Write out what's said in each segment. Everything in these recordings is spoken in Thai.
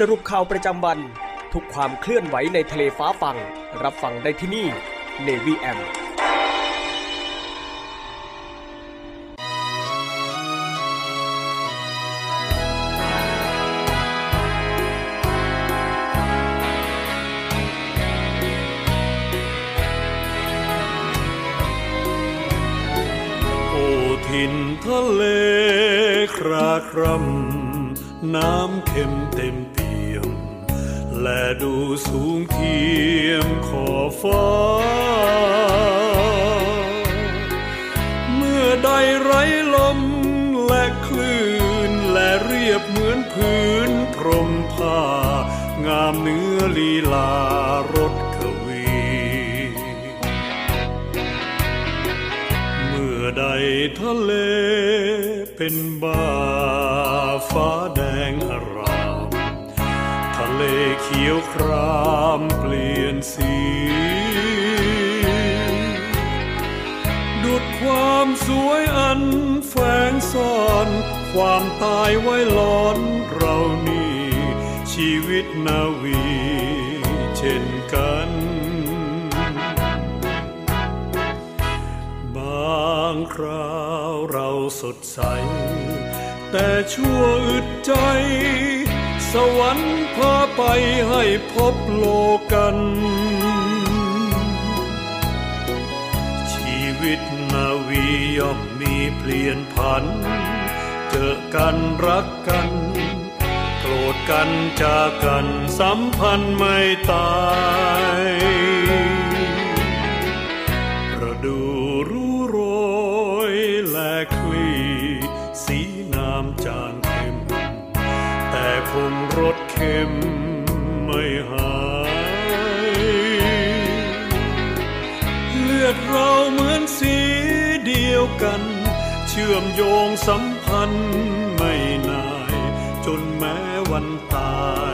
สรุปข่าวประจำวัน ทุกความเคลื่อนไหวในทะเลฟ้าฟังรับฟังได้ที่นี่ Navy M โอ้ทินทะเลคราครำน้ำเค็มเต็มเปี่ สูงเทียมขอบฟ้า เมื่อใดไร้ลมและคลื่นและเรียบเหมือนพื้นพรมผ้างามเนื้อลีลารถกวี เมื่อใดทะเลเป็นบาฟ้าแดงอ ความตายไว้หลอนเรานี่ ชีวิตนาวีเช่นกัน บางคราวเราสดใส แต่ชั่วอึดใจ สวรรค์พาไปให้พบโลกันชีวิตนาวีย่อมมีเปลี่ยนผัน เจอกันรักกัน โกรธกันจากกันสัมพันธ์ไม่ตายประดูรู้โรยและคลีสีน้ำจางเข็มแต่คงรสเค็มไม่หายเลือดเราเหมือนสีเดียวกัน เชื่อมโยงสัม พันไม่นาย จนแม้วันตาย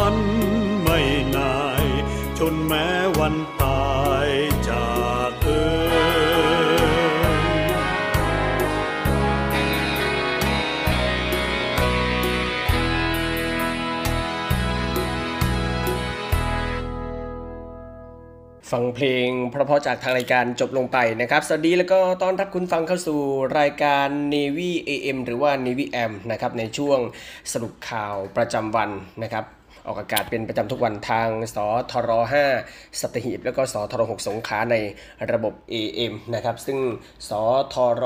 สันไม่นาย จนแม้วันตายจากเอ่ยฟังเพลงเพราะๆจากทางรายการจบลงไปนะครับ สวัสดีแล้วก็ต้อนรับคุณฟังเข้าสู่รายการ Navy AM หรือว่า Navy AM นะครับในช่วงสรุปข่าวประจำวันนะครับ ออกอากาศเป็นประจำทุกวันทางสทร5สัตหีบ แล้วก็สทร6สงขาในระบบ AM นะครับ ซึ่งสทร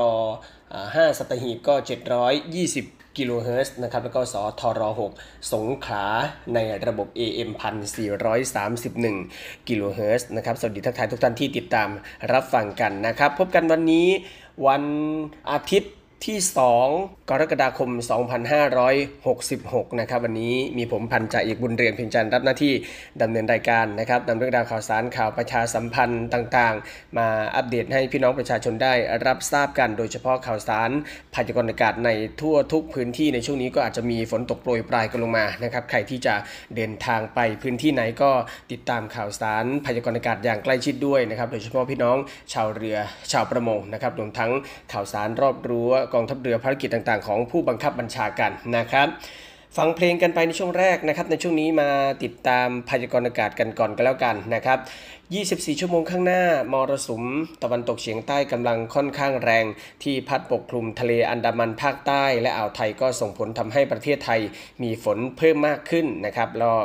5สัตหีบก็ 720กิโลเฮิรตซ์นะครับ แล้วก็สทร6สงขลาในระบบ AM 1431กิโลเฮิรตซ์นะครับ สวัสดีทักทายทุกท่านที่ติดตามรับฟังกันนะครับ พบกันวันนี้วันอาทิตย์ ที่ 2 กรกฎาคม 2566 นะครับ วันนี้มีผมพันจ่าเอกบุญเรียนเพียงจันรับหน้าที่ดำเนินรายการนะครับนำเรื่องราวข่าวสารข่าวประชาสัมพันธ์ต่างๆ มาอัปเดตให้พี่น้องประชาชนได้รับทราบกัน โดยเฉพาะข่าวสารพยากรณ์อากาศในทั่วทุกพื้นที่ในช่วงนี้ก็อาจจะมีฝนตกโปรยปลายกันลงมานะครับใครที่จะเดินทางไปพื้นที่ไหนก็ติดตามข่าวสารพยากรณ์อากาศอย่างใกล้ชิดด้วยนะครับโดยเฉพาะพี่น้องชาวเรือชาวประมงนะครับรวมทั้งข่าวสารรอบรั้วกองทัพเรือภารกิจต่างๆ ของผู้บังคับบัญชากันนะครับ ฟังเพลงกันไปในช่วงแรกนะครับ ในช่วงนี้มาติดตามพยากรณ์อากาศกันก่อนก็แล้วกันนะครับ24 ชั่วโมงข้างหน้ามรสุมตะวันตกเฉียงใต้กำลังค่อนข้างแรง ที่พัดปกคลุมทะเลอันดามันภาคใต้ และอ่าวไทยก็ส่งผลทำให้ประเทศไทยมีฝนเพิ่มมากขึ้นนะครับแล้ว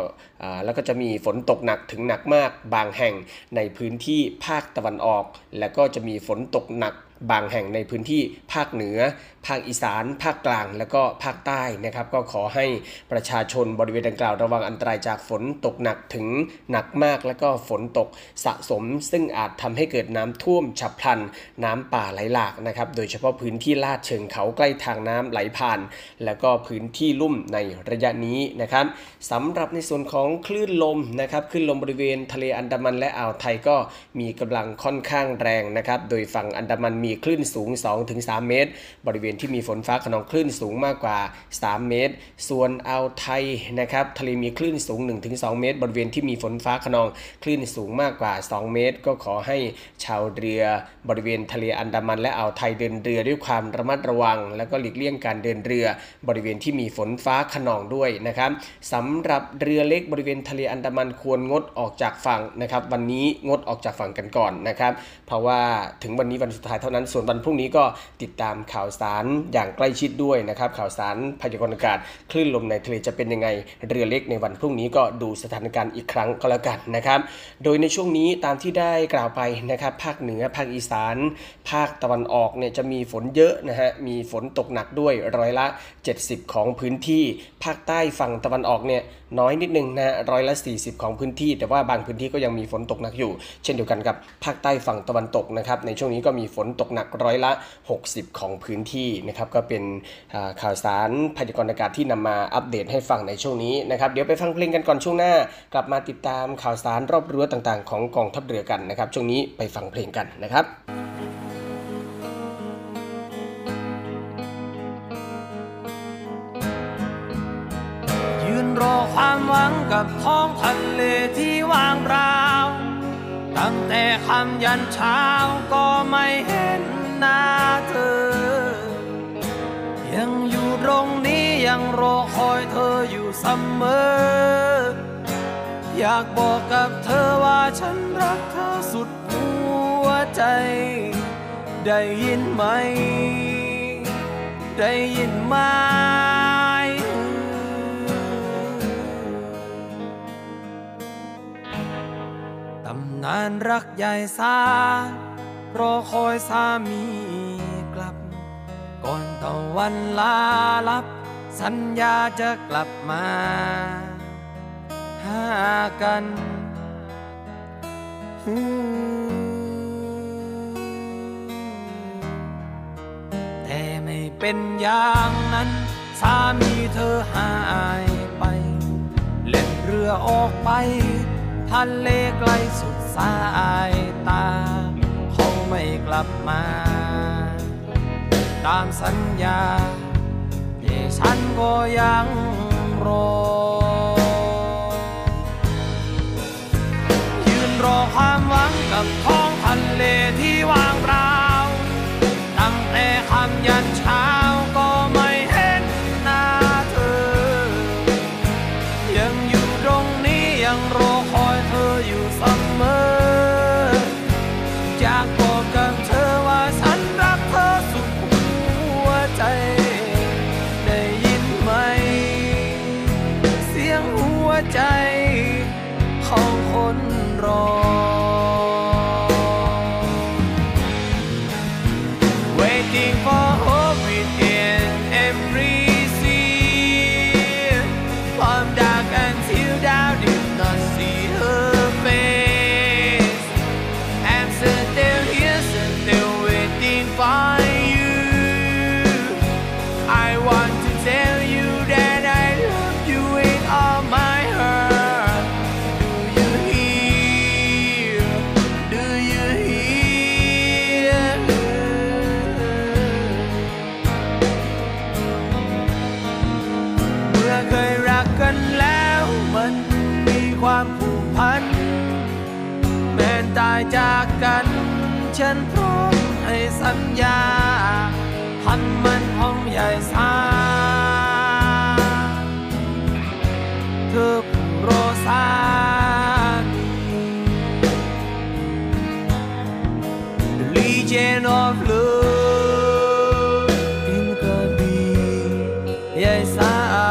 แล้วก็จะมีฝนตกหนักถึงหนักมากบางแห่งในพื้นที่ภาคตะวันออก และก็จะมีฝนตกหนักบางแห่งในพื้นที่ภาคเหนือ ภาคอีสาน ภาคกลาง และก็ภาคใต้นะครับ ก็ขอให้ประชาชนบริเวณดังกล่าวระวังอันตรายจากฝนตกหนักถึงหนักมาก และก็ฝนตกสะสม ซึ่งอาจทำให้เกิดน้ำท่วมฉับพลัน น้ำป่าไหลหลากนะครับ โดยเฉพาะพื้นที่ลาดเชิงเขาใกล้ทางน้ำไหลผ่าน แล้วก็พื้นที่ลุ่มในระยะนี้นะครับสำหรับในส่วนของคลื่นลมนะครับคลื่นลมบริเวณทะเลอันดามันและอ่าวไทยก็มีกำลังค่อนข้างแรงนะครับ โดยฝั่งอันดามันมีคลื่นสูง 2-3 เมตร บริเวณที่มีฝนฟ้าขนองคลื่นสูงมากกว่า 3 เมตร ส่วนอ่าวไทยนะครับทะเลมีคลื่นสูง 1-2 เมตร บริเวณที่มีฝนฟ้าขนองคลื่นสูงมากกว่า2 เมตร ก็ขอให้ชาวเรือบริเวณทะเลอันดามันและอ่าวไทยเดินเรือด้วยความระมัดระวัง แล้วก็หลีกเลี่ยงการเดินเรือบริเวณที่มีฝนฟ้าขนองด้วยนะครับสำหรับเรือเล็กบริเวณทะเลอันดามันควรงดออกจากฝั่งนะครับ วันนี้งดออกจากฝั่งกันก่อนนะครับ เพราะว่าถึงวันนี้วันสุดท้ายเท่านั้นส่วนวันพรุ่งนี้ก็ติดตามข่าวสารอย่างใกล้ชิดด้วยนะครับข่าวสารพยากรณ์อากาศคลื่นลมในทะเลจะเป็นยังไงเรือเล็กในวันพรุ่งนี้ก็ดูสถานการณ์อีกครั้งก็แล้วกันนะครับ โดยในช่วงนี้ตามที่ได้กล่าวไปนะครับ ภาคเหนือ ภาคอีสาน ภาคตะวันออกเนี่ยจะมีฝนเยอะนะฮะ มีฝนตกหนักด้วยร้อยละ 70 ของพื้นที่ ภาคใต้ฝั่งตะวันออกเนี่ย น้อยนิดนึงนะร้อยละ 40 ของพื้นที่ แต่ว่าบางพื้นที่ก็ยังมีฝนตกหนักอยู่ เช่นเดียวกันกับภาคใต้ฝั่งตะวันตกนะครับในช่วงนี้ก็มีฝนตกหนักร้อยละ 60 ของพื้นที่นะครับก็เป็นข่าวสารพยากรณ์อากาศที่นำมาอัปเดตให้ฟังในช่วงนี้นะครับเดี๋ยวไปฟังเพลงกันก่อนช่วงหน้า กลับมาติดตามข่าวสารรอบรั้วต่างๆ ของกองทัพเรือกันนะครับช่วงนี้ไปฟังเพลงกันนะครับ กับท้องทะเลที่ว่างเปล่าตั้งแต่คำยันเช้าก็ไม่เห็นหน้าเธอ ยังอยู่ตรงนี้ยังรอคอยเธออยู่เสมอ อยากบอกกับเธอว่าฉันรักเธอสุดหัวใจ ได้ยินไหม ได้ยินไหม นานรักใหญ่สารอคอยสามีกลับ ก่อนตะวันลาลับ สัญญาจะกลับมา หากันแต่ไม่เป็นอย่างนั้น สามีเธอหายไป เล่นเรือออกไปทะเลไกลสุด สายตาเขาไม่กลับมา ตามสัญญาที่ฉันก็ยังรอ ยืนรอความหวังกับท้อง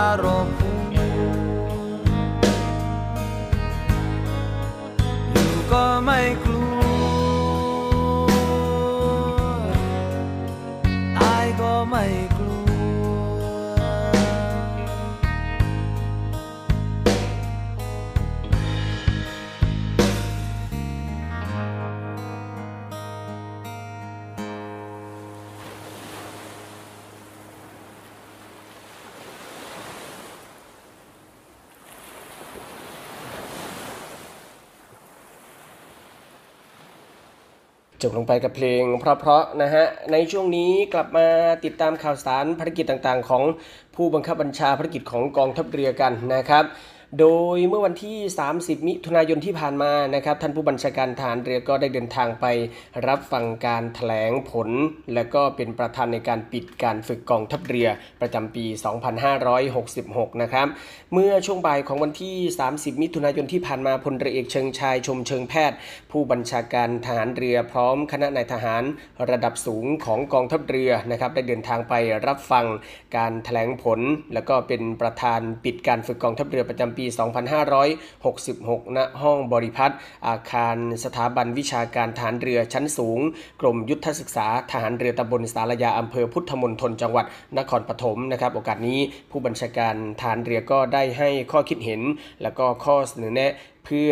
า บลงไปกับเพลงเพราะๆนะฮะ ในช่วงนี้กลับมาติดตามข่าวสารภารกิจต่างๆ ของผู้บังคับบัญชาภารกิจของกองทัพเรือกันนะครับ โดยเมื่อวันที่ 30 มิถุนายนที่ผ่านมานะครับท่านผู้บัญชาการทหารเรือก็ได้เดินทางไปรับฟังการถแถลงผล และก็เป็นประธานในการปิดการฝึกกองทัพเรือประจำปี 2566 นะครับเมื่อช่วงบ่ายของวันที่ 30 มิถุนายนที่ผ่านมาพลเรือเอกเชิงชายชมเชิงแพทย์ ผู้บัญชาการทหารเรือพร้อมคณะนายทหารระดับสูงของกองทัพเรือนะครับได้เดินทางไปรับฟังการถแถลงผล แล้วก็เป็นประธานปิดการฝึกกองทัพเรือประจำปี 2566 ณ ห้องบริพัตรอาคารสถาบันวิชาการทหารเรือชั้นสูง กรมยุทธศึกษาทหารเรือตำบลสารยาอำเภอพุทธมณฑลจังหวัดนครปฐมนะครับ โอกาสนี้ผู้บัญชาการทหารเรือก็ได้ให้ข้อคิดเห็น และก็ข้อเสนอแนะเพื่อ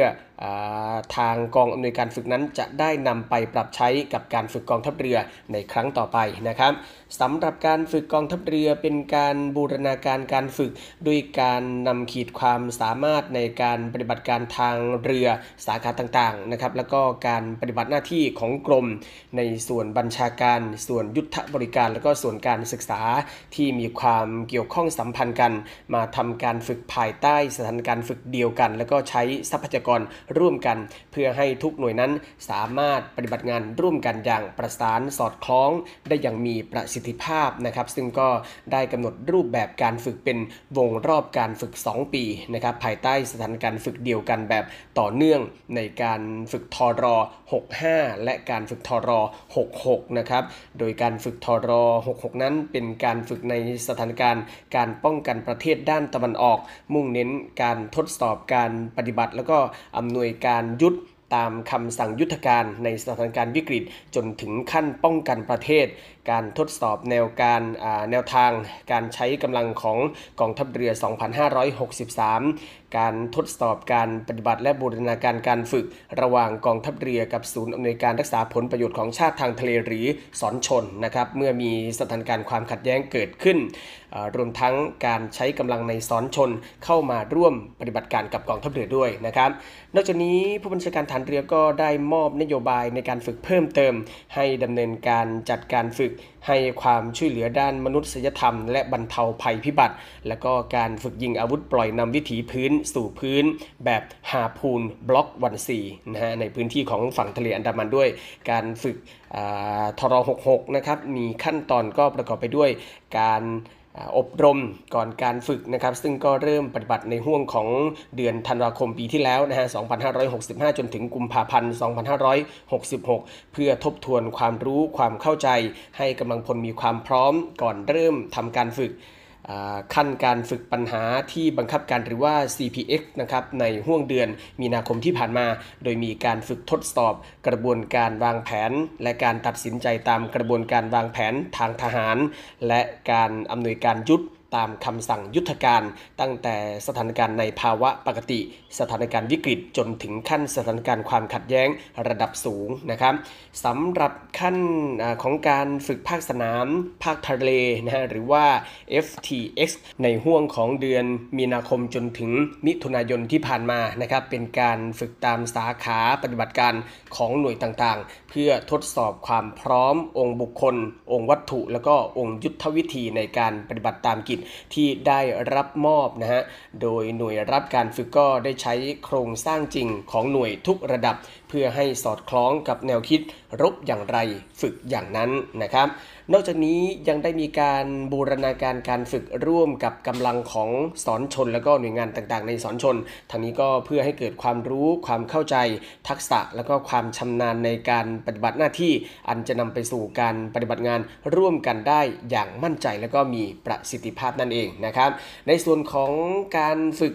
ทางกองอำนวยการฝึกนั้นจะได้นำไปปรับใช้กับการฝึกกองทัพเรือในครั้งต่อไปนะครับสำหรับการฝึกกองทัพเรือเป็นการบูรณาการการฝึกด้วยการนำขีดความสามารถในการปฏิบัติการทางเรือสาขาต่างๆนะครับแล้วก็การปฏิบัติหน้าที่ของกรม ในส่วนบัญชาการ ส่วนยุทธบริการ แล้วก็ส่วนการศึกษาที่มีความเกี่ยวข้องสัมพันธ์กัน มาทำการฝึกภายใต้สถานการณ์ฝึกเดียวกัน แล้วก็ใช้ทรัพยากรร่วมกัน เพื่อให้ทุกหน่วยนั้นสามารถปฏิบัติงานร่วมกันอย่างประสานสอดคล้อง ได้อย่างมีประสิทธิภาพนะครับซึ่งก็ได้กำหนดรูปแบบการฝึกเป็นวงรอบการฝึก 2 ปีนะครับภายใต้สถานการณ์ฝึกเดียวกันแบบต่อเนื่องในการฝึกทอรอ65 และการฝึกทอรอ66นะครับโดยการฝึกทอรอ66 นั้นเป็นการฝึกในสถานการณ์การป้องกันประเทศด้านตะวันออก มุ่งเน้นการทดสอบการปฏิบัติ แล้วก็อำนวยการยุทธตามคำสั่งยุทธการในสถานการณ์วิกฤตจนถึงขั้นป้องกันประเทศ การทดสอบแนวการแนวทาง การใช้กำลังของกองทัพเรือ 2563 การทดสอบการปฏิบัติและบูรณาการการฝึก ระหว่างกองทัพเรือกับศูนย์อำนวยการรักษาผลประโยชน์ของชาติทางทะเลหรือสอนชนนะครับเมื่อมีสถานการณ์ความขัดแย้งเกิดขึ้นรวมทั้งการใช้กำลังในสอนชนเข้ามาร่วมปฏิบัติการกับกองทัพเรือด้วยนะครับ นอกจากนี้ผู้บัญชาการฐานเรือก็ได้มอบนโยบายในการฝึกเพิ่มเติม ให้ดำเนินการจัดการฝึกให้ความช่วยเหลือด้านมนุษยธรรม และบรรเทาภัยพิบัติ และก็การฝึกยิงอาวุธปล่อยนำวิถีพื้นสู่พื้น แบบฮาพูนบล็อกวันสีนะฮะในพื้นที่ของฝั่งทะเลอันดามันด้วย การฝึกทร66 นะครับ มีขั้นตอนก็ประกอบไปด้วยการ อบรมก่อนการฝึกนะครับ ซึ่งก็เริ่มปฏิบัติในห่วงของเดือนธันวาคมปีที่แล้วนะฮะ 2565 จนถึงกุมภาพันธ์ 2566 เพื่อทบทวนความรู้ความเข้าใจ ให้กำลังพลมีความพร้อมก่อนเริ่มทำการฝึก ขั้นการฝึกปัญหาที่บังคับการหรือว่า CPX นะครับในห่วงเดือนมีนาคมที่ผ่านมา โดยมีการฝึกทดสอบกระบวนการวางแผน และการตัดสินใจตามกระบวนการวางแผนทางทหาร และการอำนวยการยุทธ ตามคำสั่งยุทธการ ตั้งแต่สถานการณ์ในภาวะปกติ สถานการณ์วิกฤตจนถึงขั้นสถานการณ์ความขัดแย้งระดับสูงนะครับสำหรับขั้นของการฝึกภาคสนาม ภาคทะเลนะฮะหรือว่า FTX ในห่วงของเดือนมีนาคมจนถึงมิถุนายนที่ผ่านมานะครับเป็นการฝึกตามสาขาปฏิบัติการของหน่วยต่างๆ เพื่อทดสอบความพร้อมองค์บุคคล องค์วัตถุ แล้วก็องค์ยุทธวิธีในการปฏิบัติตามกิจที่ได้รับมอบนะฮะ โดยหน่วยรับการฝึกก็ได้ใช้โครงสร้างจริงของหน่วยทุกระดับ เพื่อให้สอดคล้องกับแนวคิดรบอย่างไรฝึกอย่างนั้นนะครับ นอกจากนี้ยังได้มีการบูรณาการการฝึกร่วมกับกำลังของสอนชน และก็หน่วยงานต่างๆ ในสอนชนทางนี้ก็เพื่อให้เกิดความรู้ความเข้าใจ ทักษะและก็ความชำนาญในการปฏิบัติหน้าที่ อันจะนำไปสู่การปฏิบัติงานร่วมกันได้อย่างมั่นใจ และก็มีประสิทธิภาพนั่นเองนะครับ ในส่วนของการฝึก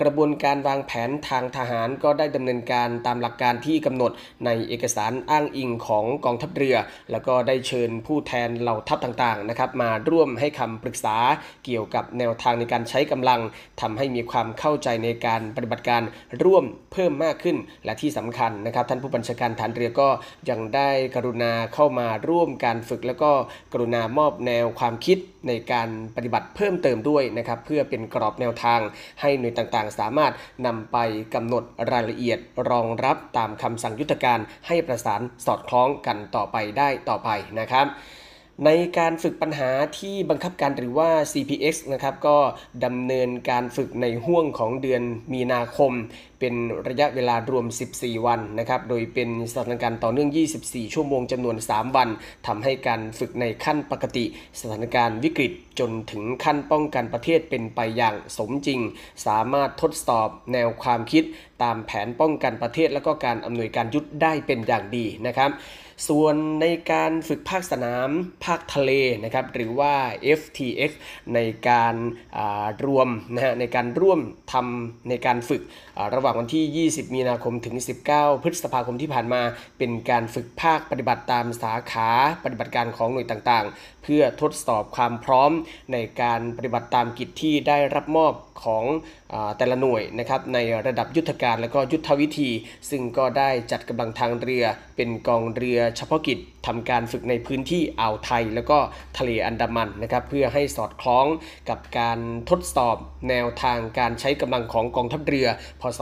กระบวนการวางแผนทางทหารก็ได้ดำเนินการตามหลักการที่กำหนดในเอกสารอ้างอิงของกองทัพเรือ แล้วก็ได้เชิญผู้แทนเหล่าทัพต่างๆนะครับมาร่วมให้คำปรึกษาเกี่ยวกับแนวทางในการใช้กำลังทำให้มีความเข้าใจในการปฏิบัติการร่วมเพิ่มมากขึ้น และที่สำคัญนะครับ ท่านผู้บัญชาการฐานเรือก็ยังได้กรุณาเข้ามาร่วมการฝึก แล้วก็กรุณามอบแนวความคิดในการปฏิบัติเพิ่มเติมด้วยนะครับเพื่อเป็นกรอบแนวทาง ให้หน่วยต่างๆ สามารถนำไปกำหนดรายละเอียดรองรับตามคำสั่งยุทธการให้ประสานสอดคล้องกันต่อไปได้ต่อไปนะครับ ในการฝึกปัญหาที่บังคับการหรือว่า CPX นะครับก็ดำเนินการฝึกในห่วงของเดือนมีนาคม เป็นระยะเวลารวม 14 วันนะครับโดยเป็นสถานการณ์ต่อเนื่อง 24 ชั่วโมงจำนวน 3 วันทำให้การฝึกในขั้นปกติ สถานการณ์วิกฤตจนถึงขั้นป้องกันประเทศเป็นไปอย่างสมจริง สามารถทดสอบแนวความคิด ตามแผนป้องกันประเทศ และก็การอำนวยการยุทธได้เป็นอย่างดีนะครับ ส่วนในการฝึกภาคสนามภาคทะเลนะครับหรือว่า FTX ในการรวมนะฮะในการร่วมทำในการฝึกระหว่างวันที่ 20 มีนาคมถึง 19 พฤษภาคมที่ผ่านมา เป็นการฝึกภาคปฏิบัติตามสาขาปฏิบัติการของหน่วยต่างๆ พื่อทดสอบความพร้อมในการปฏิบัติตามกิจที่ได้รับมอบของแต่ละหน่วยนะครับในระดับยุทธการและก็ยุทธวิธี ซึ่งก็ได้จัดกำลังทางเรือ เป็นกองเรือเฉพาะกิจทำการฝึกในพื้นที่อ่าวไทย แล้วก็ทะเลอันดามันนะครับเพื่อให้สอดคล้องกับการทดสอบแนวทางการใช้กำลังของกองทัพเรือ พศ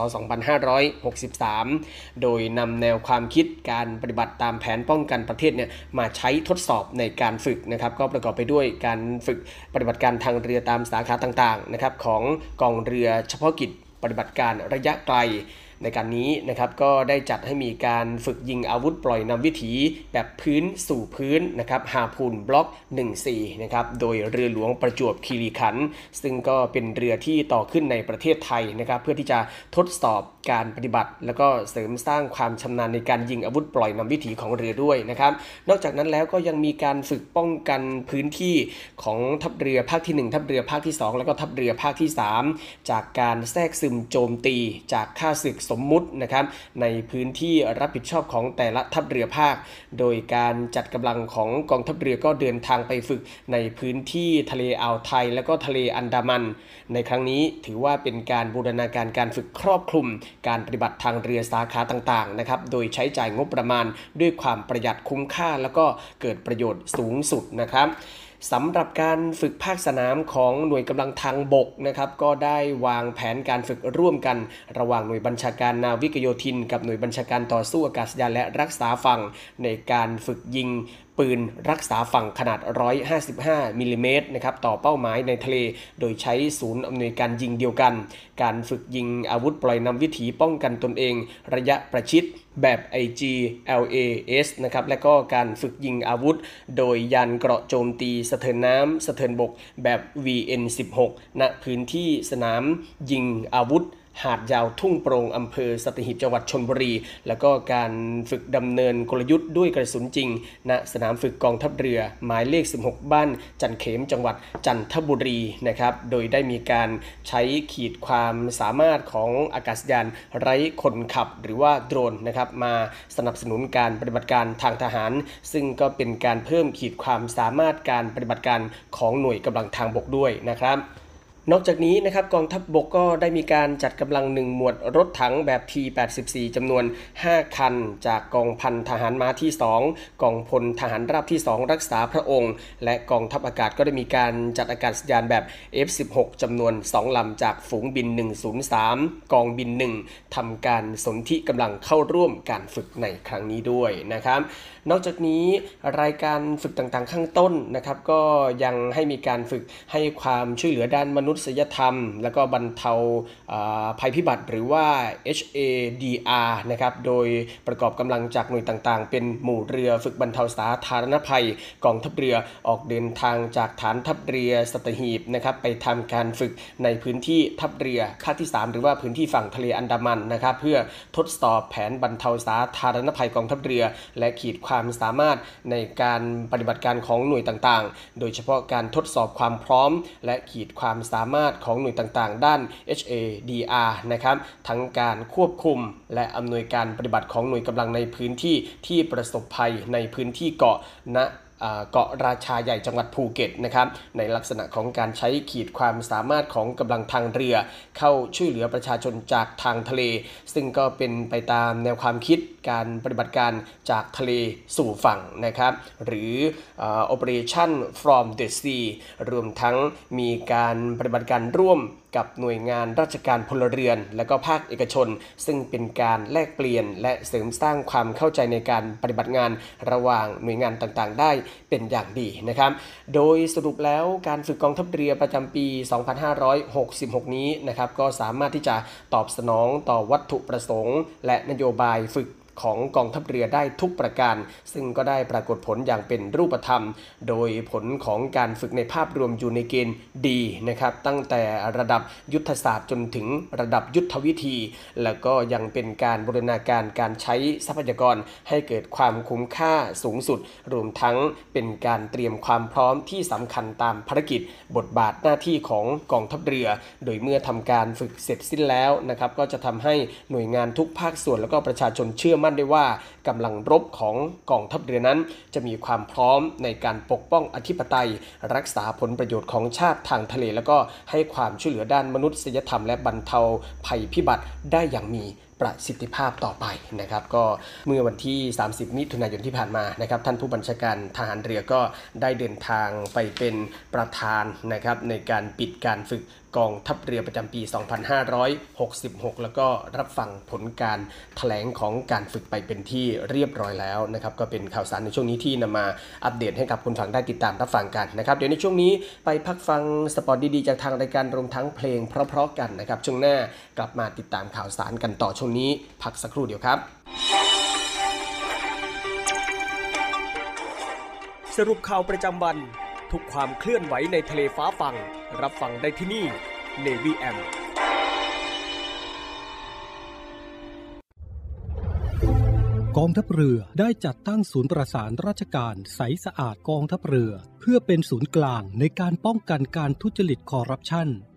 2563 โดยนำแนวความคิดการปฏิบัติตามแผนป้องกันประเทศเนี่ยมาใช้ทดสอบในการฝึกนะครับก็ประกอบไปด้วยการฝึกปฏิบัติการทางเรือตามสาขาต่างๆนะครับของกองเรือเฉพาะกิจปฏิบัติการระยะไกล ในการนี้นะครับก็ได้จัดให้มีการฝึกยิงอาวุธปล่อยนำวิถีแบบพื้นสู่พื้นนะครับหาพูนบล็อก 14นะครับโดยเรือหลวงประจวบคีรีขันธ์ซึ่งก็เป็นเรือที่ต่อขึ้นในประเทศไทยนะครับเพื่อที่จะทดสอบการปฏิบัติ แล้วก็เสริมสร้างความชำนาญในการยิงอาวุธปล่อยนำวิถีของเรือด้วยนะครับ นอกจากนั้นแล้วก็ยังมีการฝึกป้องกันพื้นที่ของทัพเรือภาคที่ 1 ทัพเรือภาคที่ 2 แล้วก็ทัพเรือภาคที่ 3 จากการแทรกซึมโจมตี จากข้าศึกสมมุตินะครับในพื้นที่รับผิดชอบของแต่ละทัพเรือภาค โดยการจัดกำลังของกองทัพเรือก็เดินทางไปฝึกในพื้นที่ทะเลอ่าวไทย และก็ทะเลอันดามัน ในครั้งนี้ถือว่าเป็นการบูรณาการการฝึกครอบคลุม การปฏิบัติทางเรือสาขาต่างๆนะครับโดยใช้จ่ายงบประมาณด้วยความประหยัดคุ้มค่า แล้วก็เกิดประโยชน์สูงสุดนะครับ สำหรับการฝึกภาคสนามของหน่วยกำลังทางบกนะครับก็ได้วางแผนการฝึกร่วมกัน ระหว่างหน่วยบัญชาการนาวิกโยธิน กับหน่วยบัญชาการต่อสู้อากาศยานและรักษาฝั่งในการฝึกยิง ปืนรักษาฝั่งขนาด 155มิลิเมตรนะครับต่อเป้าหมายในทะเล โดยใช้ศูนย์อำนวยการยิงเดียวกัน การฝึกยิงอาวุธปล่อยนำวิถีป้องกันตนเอง ระยะประชิดแบบ IG LAS นะครับและก็การฝึกยิงอาวุธ โดยยานเกราะโจมตีสะเทินน้ำสะเทินบกแบบ VN16 ณพื้นที่สนามยิงอาวุธ หาดยาวทุ่งโปรงอำเภอสตหิบจังหวัดชนบุรี แล้วก็การฝึกดำเนินกลยุทธ์ด้วยกระสุนจริง ณสนามฝึกกองทัพเรือ หมายเลข 16 บ้าน จันเขมจังหวัดจันทบุรีนะครับโดยได้มีการใช้ขีดความสามารถของอากาศยานไร้คนขับหรือว่าโดรนนะครับมาสนับสนุนการปฏิบัติการทางทหาร ซึ่งก็เป็นการเพิ่มขีดความสามารถการปฏิบัติการของหน่วยกำลังทางบกด้วยนะครับ นอกจากนี้นะครับกองทัพบบกก็ได้มีการจัดกำลังหนึ่งหมวดรถถังแบบ T84 จำนวน 5 คัน จากกองพันทหารม้าที่ 2 กองพลทหารราบที่ 2 รักษาพระองค์ และกองทัพอากาศก็ได้มีการจัดอากาศยานแบบ F16 จำนวน 2ลำจากฝูงบิน 103 กองบิน 1ทำการสนธิกำลังเข้าร่วมการฝึกในครั้งนี้ด้วยนะครับ นอกจากนี้รายการฝึกต่างๆ ข้างต้นนะครับก็ยังให้มีการฝึกให้ความช่วยเหลือด้านมนุษยธรรม แล้วก็บรรเทาภัยพิบัติหรือว่า HADR นะครับ โดยประกอบกำลังจากหน่วยต่างๆ เป็นหมู่เรือฝึกบรรเทาสาธารณภัยกองทัพเรือออกเดินทางจากฐานทัพเรือสัตหีบนะครับไปทำการฝึกในพื้นที่ทัพเรือภาคที่ 3 หรือว่าพื้นที่ฝั่งทะเลอันดามันนะครับเพื่อทดสอบแผนบรรเทาสาธารณภัยกองทัพเรือ และขีดความสามารถในการปฏิบัติการของหน่วยต่างๆ โดยเฉพาะการทดสอบความพร้อม และขีดความสาามารถของหน่วยต่างๆ ด้าน HADR นะครับทั้งการควบคุมและอำนวยการปฏิบัติของหน่วยกำลังในพื้นที่ที่ประสบภัยในพื้นที่เกาะณ เกาะราชาใหญ่จังหวัดภูเก็ตนะครับในลักษณะของการใช้ขีดความสามารถของกำลังทางเรือ เข้าช่วยเหลือประชาชนจากทางทะเล ซึ่งก็เป็นไปตามแนวความคิดการปฏิบัติการจากทะเลสู่ฝั่งนะครับหรือ operation from the sea รวมทั้งมีการปฏิบัติการร่วม กับหน่วยงานราชการพลเรือน และก็ภาคเอกชน ซึ่งเป็นการแลกเปลี่ยน และเสริมสร้างความเข้าใจในการปฏิบัติงานระหว่างหน่วยงานต่างๆ ได้เป็นอย่างดีนะครับ โดยสรุปแล้วการฝึกกองทัพเรือประจำปี 2566 นี้นะครับก็สามารถที่จะตอบสนองต่อวัตถุประสงค์ และนโยบายฝึก ของกองทัพเรือได้ทุกประการ ซึ่งก็ได้ปรากฏผลอย่างเป็นรูปธรรม โดยผลของการฝึกในภาพรวมอยู่ในเกณฑ์ดีนะครับ ตั้งแต่ระดับยุทธศาสตร์จนถึงระดับยุทธวิธี แล้วก็ยังเป็นการบูรณาการการใช้ทรัพยากรให้เกิดความคุ้มค่าสูงสุด รวมทั้งเป็นการเตรียมความพร้อมที่สำคัญตามภารกิจ บทบาทหน้าที่ของกองทัพเรือ โดยเมื่อทำการฝึกเสร็จสิ้นแล้วนะครับ ก็จะทำให้หน่วยงานทุกภาคส่วนแล้วก็ประชาชนเชื่อมั่นได้ว่ากำลังรบของกองทัพเรือนั้น จะมีความพร้อมในการปกป้องอธิปไตย รักษาผลประโยชน์ของชาติทางทะเล แล้วก็ให้ความช่วยเหลือด้านมนุษยธรรมและบรรเทาภัยพิบัติได้อย่างมี ประสิทธิภาพต่อไปนะครับ ก็เมื่อวันที่ 30 มิถุนายนที่ผ่านมานะครับ ท่านผู้บัญชาการทหารเรือก็ได้เดินทางไปเป็นประธานนะครับในการปิดการฝึกกองทัพเรือประจำปี 2566 แล้วก็รับฟังผลการถแถลงของการฝึกไปเป็นที่เรียบร้อยแล้วนะครับ ก็เป็นข่าวสารในช่วงนี้ที่นำมาอัปเดตให้กับคุณฟังได้ติดตามรับฟังกันนะครับ เดี๋ยวในช่วงนี้ไปพักฟังสปอตดีๆ จากทางรายการรวมทั้งเพลงเพราะๆกันนะครับ ช่วงหน้า กลับมาติดตามข่าวสารกันต่อช่วงนี้ พักสักครู่เดียวครับ สรุปข่าวประจำวัน ทุกความเคลื่อนไหวในทะเลฟ้าฟัง รับฟังได้ที่นี่ Navy M กองทัพเรือได้จัดตั้งศูนย์ประสานราชการใสสะอาดกองทัพเรือ เพื่อเป็นศูนย์กลางในการป้องกันการทุจริตคอร์รัปชัน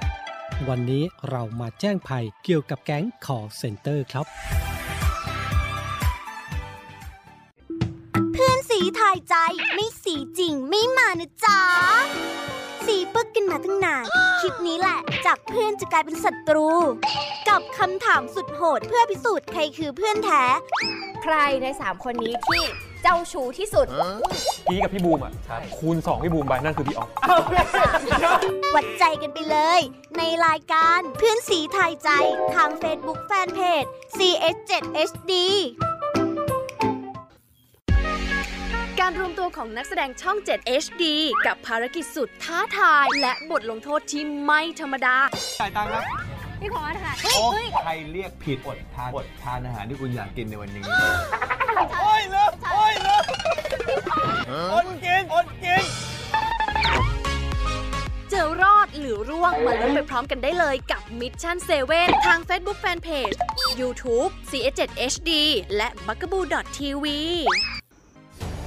วันนี้เรามาแจ้งภัยเกี่ยวกับแก๊ง call center ครับ เพื่อนสีถ่ายใจไม่สีจริงไม่มานะจ๊ะสีปึกกันมาตั้งนาน คลิปนี้แหละจากเพื่อนจะกลายเป็นศัตรู กับคำถามสุดโหดเพื่อพิสูจน์ใครคือเพื่อนแท้ ใครใน3คนนี้ที่ เจ้าชู้ที่สุด พี่กับพี่บูมอะคูณ 2 พี่บูมไปนั่นคือพี่ออฟวัดใจกันไปเลย ในรายการเพื่อนสีถ่ายใจ ทาง Facebook Fanpage CS7HD การรวมตัวของนักแสดงช่อง 7 HD กับภารกิจสุดท้าทาย และบทลงโทษที่ไม่ธรรมดาจ่ายตังค์ครับพี่ขอค่ะโอ้ใครเรียกผิดอดทานอดทานอาหารที่คุณอยากกินในวันนี้ โอ้ยเลิกโอ้ยเลิกอดกินอดกินจะรอดหรือร่วงมาลุ้นไปพร้อมกันได้เลยกับ Mission 7 ทาง Facebook Fanpage YouTube CS7 HD และ b u g a b o o TV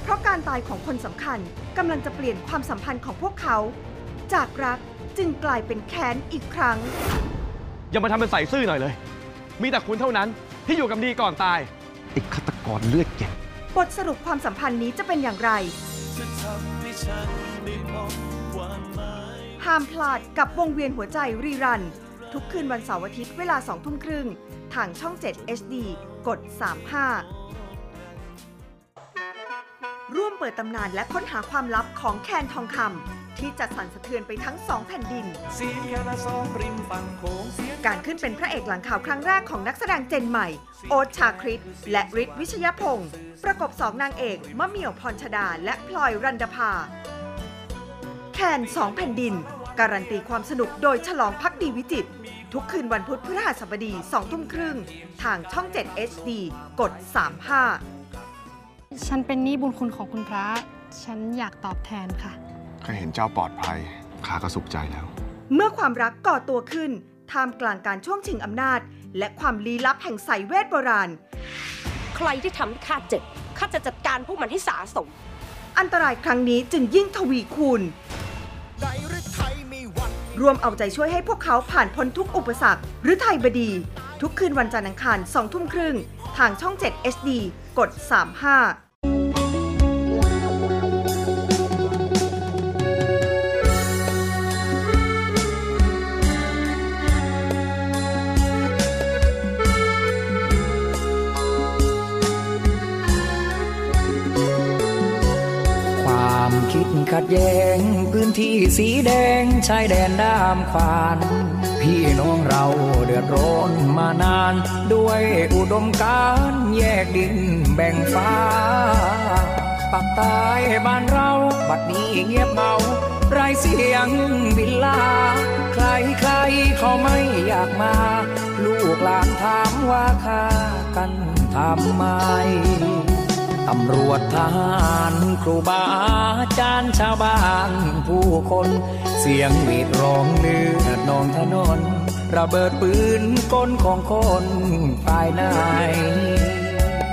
เพราะการตายของคนสำคัญกำลังจะเปลี่ยนความสัมพันธ์ของพวกเขา จากรักจึงกลายเป็นแค้นอีกครั้ง อย่ามาทำเป็นใส่ซื่อหน่อยเลย มีแต่คุณเท่านั้นที่อยู่กับดีก่อนตาย ไอ้ฆาตกรเลือดเย็นบทสรุปความสัมพันธ์นี้จะเป็นอย่างไร ห้ามพลาดกับวงเวียนหัวใจรีรัน ทุกคืนวันเสาร์อาทิตย์เวลา2ทุ่มครึ่ง ทางช่อง 7 HD กด 35 ร่วมเปิดตำนานและค้นหาความลับของแคนทองคำที่จะสั่นสะเทือนไปทั้งสองแผ่นดินเสียงงงงเสียงการขึ้นเป็นพระเอกหลังข่าวครั้งแรกของนักแสดงเจนใหม่ โอตชาคริตและฤทธิ์วิชยพงศ์ประกบสองนางเอกมะเหมี่ยวพรชดา และพลอยรันดภา แคนสองแผ่นดิน การันตีความสนุกโดยฉลองพักดีวิจิตทุกคืนวันพุธพฤหัสบดีสองทุ่มครึ่ง ทางช่อง 7 HD กด 35 ฉันเป็นหนี้บุญคุณของคุณพระ ฉันอยากตอบแทนค่ะแค่เห็นเจ้าปลอดภัยข้าก็สุขใจแล้ว เมื่อความรักก่อตัวขึ้น ท่ามกลางการช่วงชิงอำนาจ และความลี้ลับแห่งสายเวทโบราณ ใครที่ทำให้ข้าเจ็บข้าจะจัดการพวกมันให้สาสม อันตรายครั้งนี้จึงยิ่งทวีคูณร่วมเอาใจช่วยให้พวกเขาผ่านพ้นทุกอุปสรรค หรือไทยบดี ทุกคืนวันจันทร์อังคาร2ทุ่มครึ่ง ทางช่อง 7 HD กด 35 ขัดแย้งพื้นที่สีแดงชายแดนด้ามขวาน พี่น้องเราเดือดร้อนมานาน ด้วยอุดมการแยกดินแบ่งฟ้าปักใต้บ้านเรา บัดนี้เงียบเงาไรเสียงวิลลา ใครใครเขาไม่อยากมา ลูกหลานถามว่าค่ากันทำไม ตำรวจทหารครูบาอาจารย์ชาวบ้านผู้คนเสียงหวีดร้องเลือดนองถนน ระเบิดปืนก้นของคนภายใน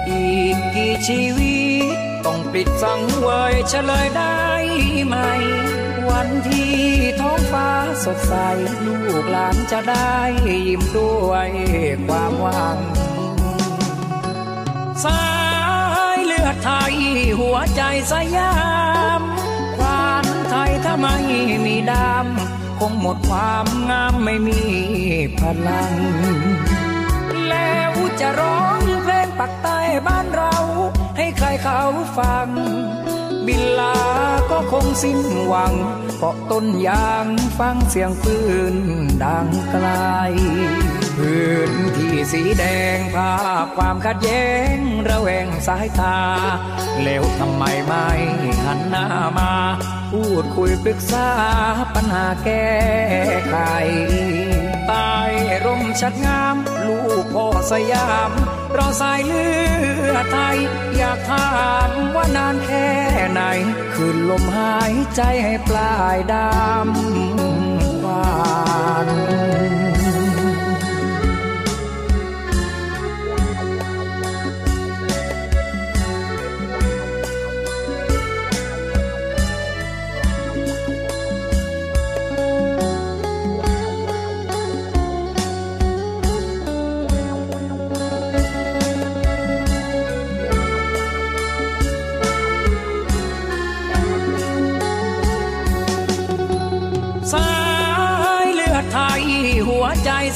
อีกกี่ชีวิตต้องปิดสังเวยเฉลยได้ไหม วันที่ท้องฟ้าสดใส ลูกหลานจะได้ยิ้มด้วยความหวังสา ไทยหัวใจสยามควานไทยถ้าไม่มีดำคงหมดความงามไม่มีพลัง แล้วจะร้องเพลงปักใต้บ้านเรา ให้ใครเขาฟัง บินลาก็คงสิ้นหวังเกาะต้นยางฟังเสียงปืนดังไกล พื้นที่สีแดงภาพความขัดแย้งระแวงสายตา แล้วทำไมไม่หันหน้ามา พูดคุยปรึกษาปัญหาแก้ไขใต้ร่มชัดงาม ลูกพ่อสยามรอสายเลือดไทย อยากถามว่านานแค่ไหน คืนลมหายใจให้ปลายดำหวาน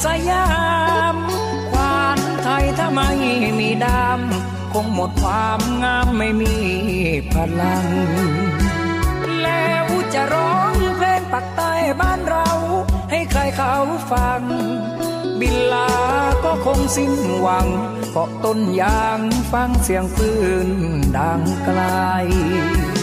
สยามควานไทยถ้าไม่มีดำคงหมดความงามไม่มีพลัง แล้วจะร้องเพลงปักใต้บ้านเรา ให้ใครเขาฟัง บินลาก็คงสิ้นหวังเกาะต้นยางฟังเสียงปืนดังไกล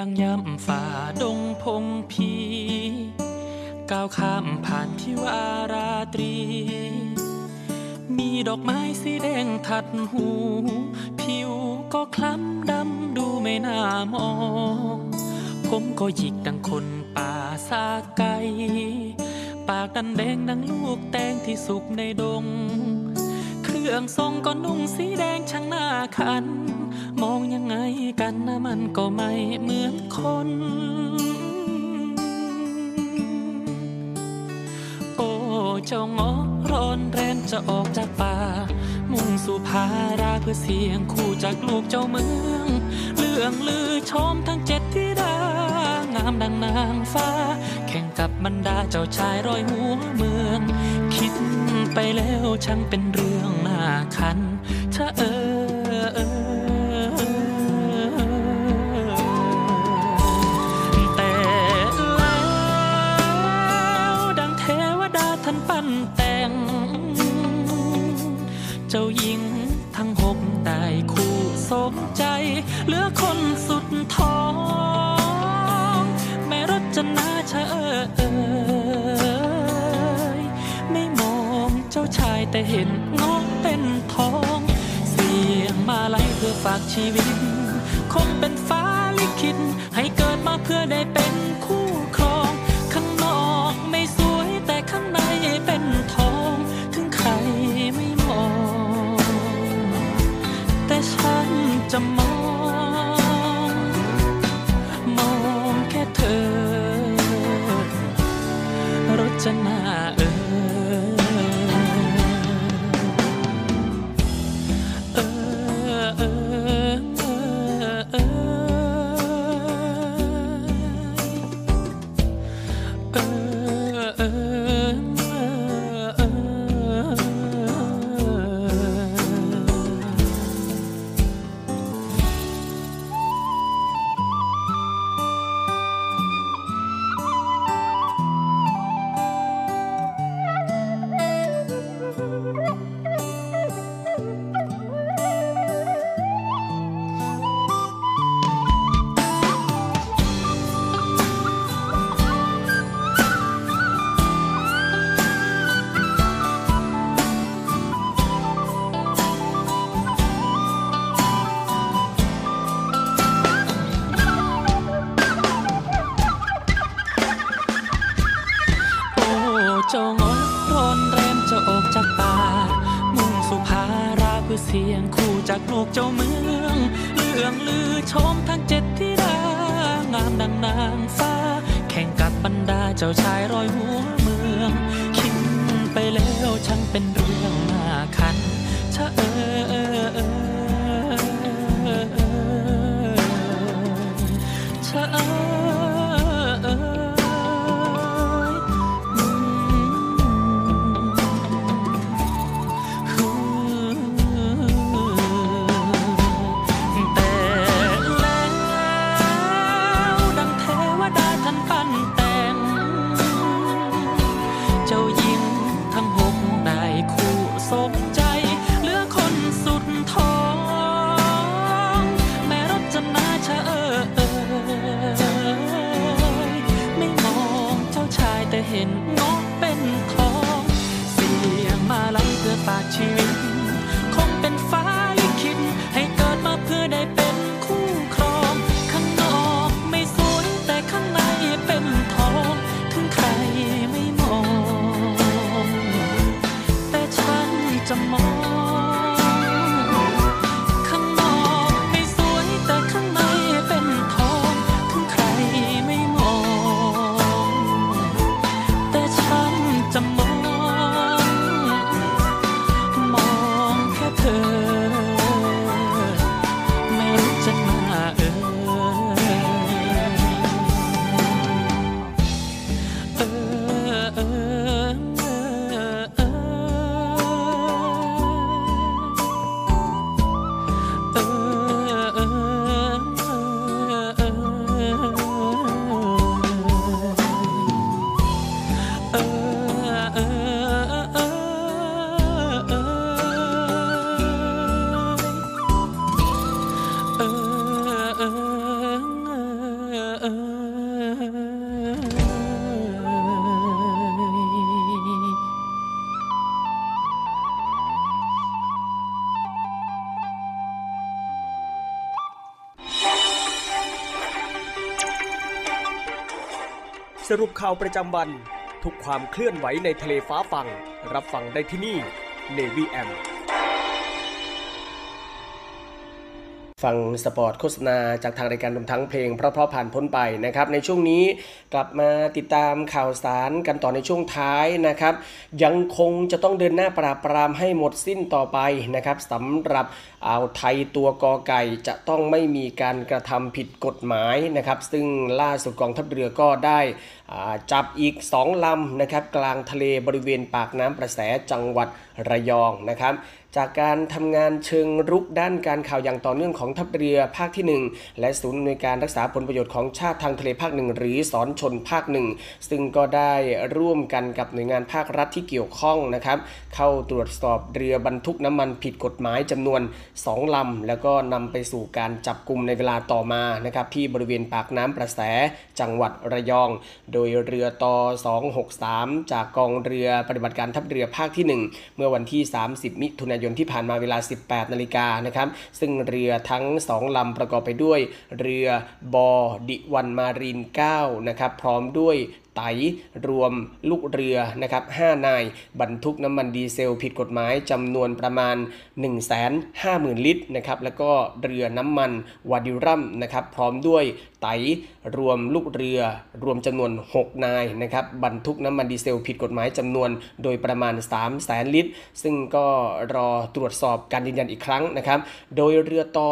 ย่างย่ำฝ่าดงพงพี ก้าวข้ามผ่านทิวาราตรี มีดอกไม้สีแดงทัดหู ผิวก็คล้ำดำดูไม่น่ามอง ผมก็หยิกดังคนป่าซาไก ปากดันแดงดังลูกแตงที่สุกในดง รื่องทรงก็นุ่งสีแดงช่างหน้าคัน มองยังไงกันนะมันก็ไม่เหมือนคน โอ้เจ้างอร้อนแรนจะออกจากป่า มุ่งสู่พาราเพื่อเสียงคู่จากลูกเจ้าเมืองเรื่องลือชมทั้งเจ็ดที่ดางามดังนางฟ้า แข่งกับบรรดาเจ้าชายร้อยหัวเมือง คิดไปแล้วช่างเป็นเรื่อง คันถ้าเออแต่แล้วดังเทวดาท่านปั้นแต่ง เจ้าหญิงทั้งหกได้คู่สมใจ เหลือคนสุดท้อง แม่รจนาเชะเอยไม่มองเจ้าชายแต่เห็น เป็นทอง เสียงมาไหลเพื่อฝากชีวิต คงเป็นฟ้าลิขิตให้เกิดมาเพื่อได้เป็นคู่ สรุปข่าวประจำวัน ทุกความเคลื่อนไหวในทะเลฟ้าฟัง รับฟังได้ที่นี่ Navy M ฟังสปอร์ตโฆษณาจากทางรายการรวมทั้งเพลงเพราะๆผ่านพ้นไปนะครับ ในช่วงนี้กลับมาติดตามข่าวสารกันต่อในช่วงท้ายนะครับ ยังคงจะต้องเดินหน้าปราบปรามให้หมดสิ้นต่อไปนะครับสำหรับอ่าวไทยตัวกอไก่จะต้องไม่มีการกระทำผิดกฎหมายนะครับ ซึ่งล่าสุดกองทัพเรือก็ได้ จับอีก 2 ลำนะครับกลางทะเลบริเวณปากน้ำประแสจังหวัดระยองนะครับจากการทำงานเชิงรุกด้านการข่าวอย่างต่อเนื่องของทัพเรือภาคที่ 1 และศูนย์อำนวยการรักษาผลประโยชน์ของชาติทางทะเลภาคหนึ่งหรือสอนชนภาคหนึ่งซึ่งก็ได้ร่วมกันกับหน่วยงานภาครัฐที่เกี่ยวข้องนะครับเข้าตรวจสอบเรือบรรทุกน้ำมันผิดกฎหมายจำนวน 2 ลำ แล้วก็นำไปสู่การจับกลุ่มในเวลาต่อมานะครับที่บริเวณปากน้ำประแสจังหวัดระยอง โดดยเรือต่อ 263 จากกองเรือปฏิบัติการทัพเรือภาคที่ 1 เมื่อวันที่ 30 มิถุนายนที่ผ่านมาเวลา 18 นาฬิกานะครับ ซึ่งเรือทั้ง 2 ลำประกอบไปด้วย เรือบอดิวันมารีน 9 นะครับ พร้อมด้วย ไตรวมลูกเรือนะครับ5นาย บรรทุกน้ำมันดีเซลผิดกฎหมายจำนวนประมาณ 150,000 ลิตรนะครับแล้วก็เรือน้ำมันวาดิรัมนะครับพร้อมด้วยไตรวมลูกเรือ รวมจำนวน 6 นายนะครับบรรทุกน้ำมันดีเซลผิดกฎหมายจำนวนโดยประมาณ 3 0 0แสนลิตร ซึ่งก็รอตรวจสอบการยืนยันอีกครั้งนะครับโดยเรือต่อ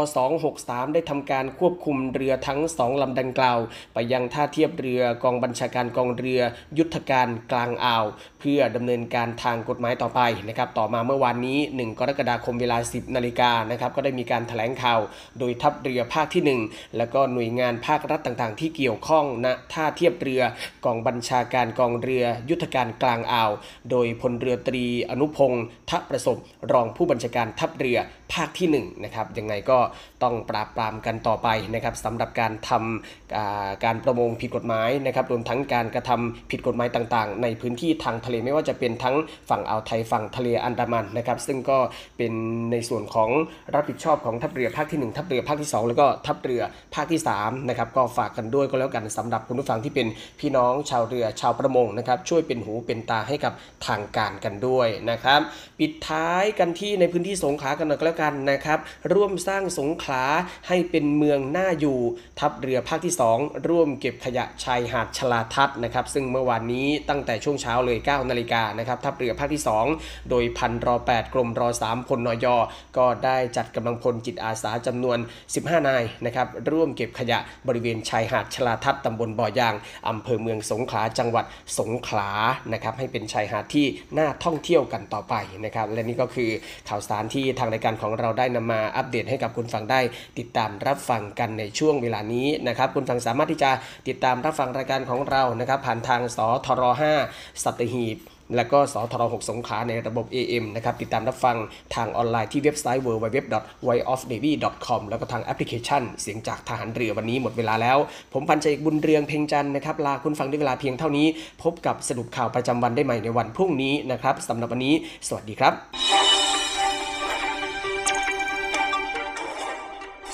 263 ได้ทำการควบคุมเรือทั้ง 2ลำดังกล่าว ไปยังท่าเทียบเรือกองบัญชาการกองเรือยุทธการกลางอ่าว เพื่อดำเนินการทางกฎหมายต่อไปนะครับต่อมาเมื่อวานนี้ 1 กรกฎาคมเวลา 10นาฬิกานะครับก็ได้มีการแถลงข่าวโดยทัพเรือภาคที่ 1 แล้วก็หน่วยงานภาครัฐต่างๆ ที่เกี่ยวข้องณท่าเทียบเรือกองบัญชาการกองเรือยุทธการกลางอ่าว โดยพลเรือตรีอนุพงศ์ทัประสบรองผู้บัญชาการทัพเรือภาคที่1นะครับยังไงก็ต้องปราบปรามกันต่อไปนะครับสำหรับการทำการประมงผิดกฎหมายนะครับรวมทั้งการกระทำผิดกฎหมายต่างๆ ในพื้นที่ทางทะเลไม่ว่าจะเป็นทั้งฝั่งอ่าวไทยฝั่งทะเลอันดามันนะครับซึ่งก็เป็นในส่วนของรับผิดชอบของทัพเรือภาคที่ 1 ทัพเรือภาคที่ 2 แล้วก็ทัพเรือภาคที่3นะครับก็ฝากกันด้วยก็แล้วกันสำหรับคุณผู้ฟังที่เป็นพี่น้องชาวเรือชาวประมงนะครับช่วยเป็นหูเป็นตาให้กับทางการกันด้วยนะครับปิดท้ายกันที่ในพื้นที่สงขลากันหน่อยก็แล้วกันนะครับ ร่วมสร้างสงขลาให้เป็นเมืองน่าอยู่ ทัพเรือภาคที่ 2 ร่วมเก็บขยะชายหาดชลาทัศน์นะครับ ซึ่งเมื่อวานนี้ตั้งแต่ช่วงเช้าเลย 9 นาฬิกานะครับทัพเรือภาคที่ 2 โดยพันรอ 8 กรมรอ 3พลนยก็ได้จัดกำลังพลจิตอาสาจำนวน 15 นายนะครับร่วมเก็บขยะบริเวณชายหาดชลาทัศน์ตำบลบ่อยางอำเภอเมืองสงขลาจังหวัดสงขลานะครับให้เป็นชายหาดที่น่าท่องเที่ยวกันต่อไปนะครับและนี่ก็คือข่าวสารที่ทางรายการของเราได้นำมาอัปเดตให้กับคุณฟังได้ ติดตามรับฟังกันในช่วงเวลานี้นะครับคุณฟังสามารถที่จะติดตามรับฟังรายการของเรานะครับผ่านทางสทร5สัตหีบและก็สทร6สงขลาในระบบ AM นะครับ ติดตามรับฟังทางออนไลน์ที่เว็บไซต์ www.voiceofnavy.com แล้วก็ทางแอปพลิเคชัน เสียงจากทหารเรือวันนี้หมดเวลาแล้ว ผมพันชัยเอกบุญเรืองเพ่งจันนะครับ ลาคุณฟังด้วยเวลาเพียงเท่านี้ พบกับสรุปข่าวประจำวันได้ใหม่ในวันพรุ่งนี้นะครับสำหรับวันนี้ สวัสดีครับ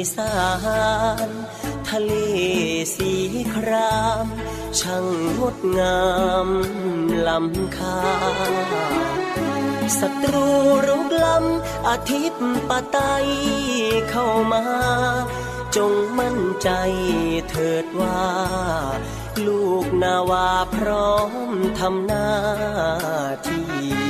ไพศาลทะเลสีคราม ช่างงดงามล้ำค่าศัตรูรุกล้ำอาทิตย์ปะไตเข้ามา จงมั่นใจเถิดว่า ลูกนาวาพร้อมทำหน้าที่